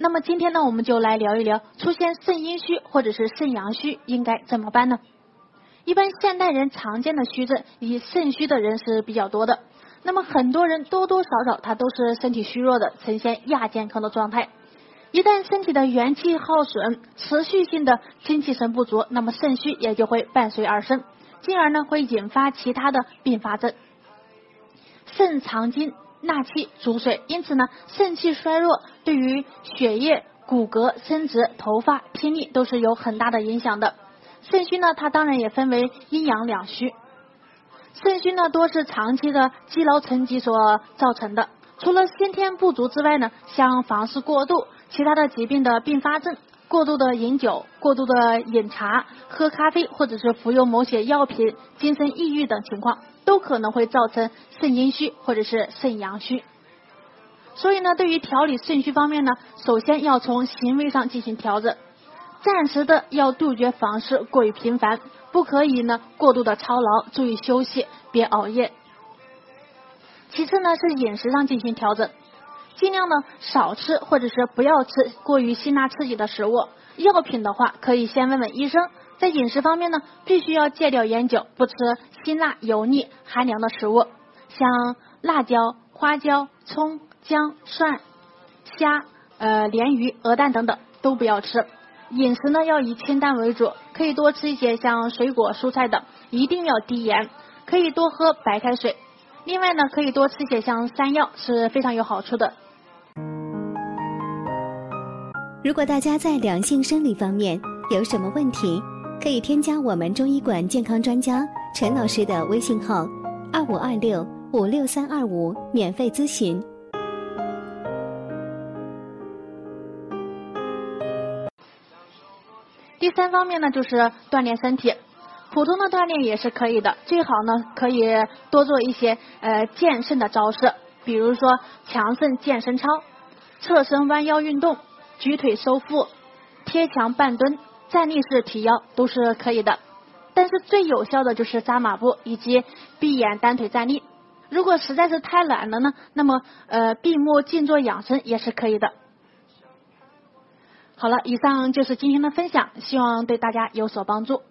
那么今天呢，我们就来聊一聊出现肾阴虚或者是肾阳虚应该怎么办呢？一般现代人常见的虚症，以肾虚的人是比较多的。那么很多人多多少少他都是身体虚弱的，呈现亚健康的状态。一旦身体的元气耗损，持续性的精气神不足，那么肾虚也就会伴随而生，进而呢会引发其他的并发症。肾藏精。纳气主水，因此呢，肾气衰弱对于血液、骨骼、生殖、头发、听力都是有很大的影响的。肾虚呢，它当然也分为阴阳两虚。肾虚呢，多是长期的积劳成疾所造成的。除了先天不足之外呢，像房事过度、其他的疾病的并发症、过度的饮酒、过度的饮茶、喝咖啡，或者是服用某些药品、精神抑郁等情况。都可能会造成肾阴虚或者是肾阳虚，所以呢，对于调理肾虚方面呢，首先要从行为上进行调整，暂时的要杜绝房事过于频繁，不可以呢过度的操劳，注意休息，别熬夜。其次呢是饮食上进行调整，尽量呢少吃或者是不要吃过于辛辣刺激的食物，药品的话可以先问问医生。在饮食方面呢，必须要戒掉烟酒，不吃辛辣、油腻、寒凉的食物，像辣椒、花椒、葱、姜、蒜、虾、呃鲢鱼、鹅蛋等等都不要吃。饮食呢要以清淡为主，可以多吃一些像水果、蔬菜等，一定要低盐，可以多喝白开水。另外呢，可以多吃一些像山药，是非常有好处的。如果大家在两性生理方面有什么问题，可以添加我们中医馆健康专家陈老师的微信号：二五二六五六三二五，免费咨询。第三方面呢，就是锻炼身体，普通的锻炼也是可以的，最好呢可以多做一些呃健肾的招式，比如说强肾健身操、侧身弯腰运动、举腿收腹、贴墙半蹲。站立式提腰都是可以的，但是最有效的就是扎马步以及闭眼单腿站立。如果实在是太懒了呢，那么呃闭目静坐养生也是可以的。好了，以上就是今天的分享，希望对大家有所帮助。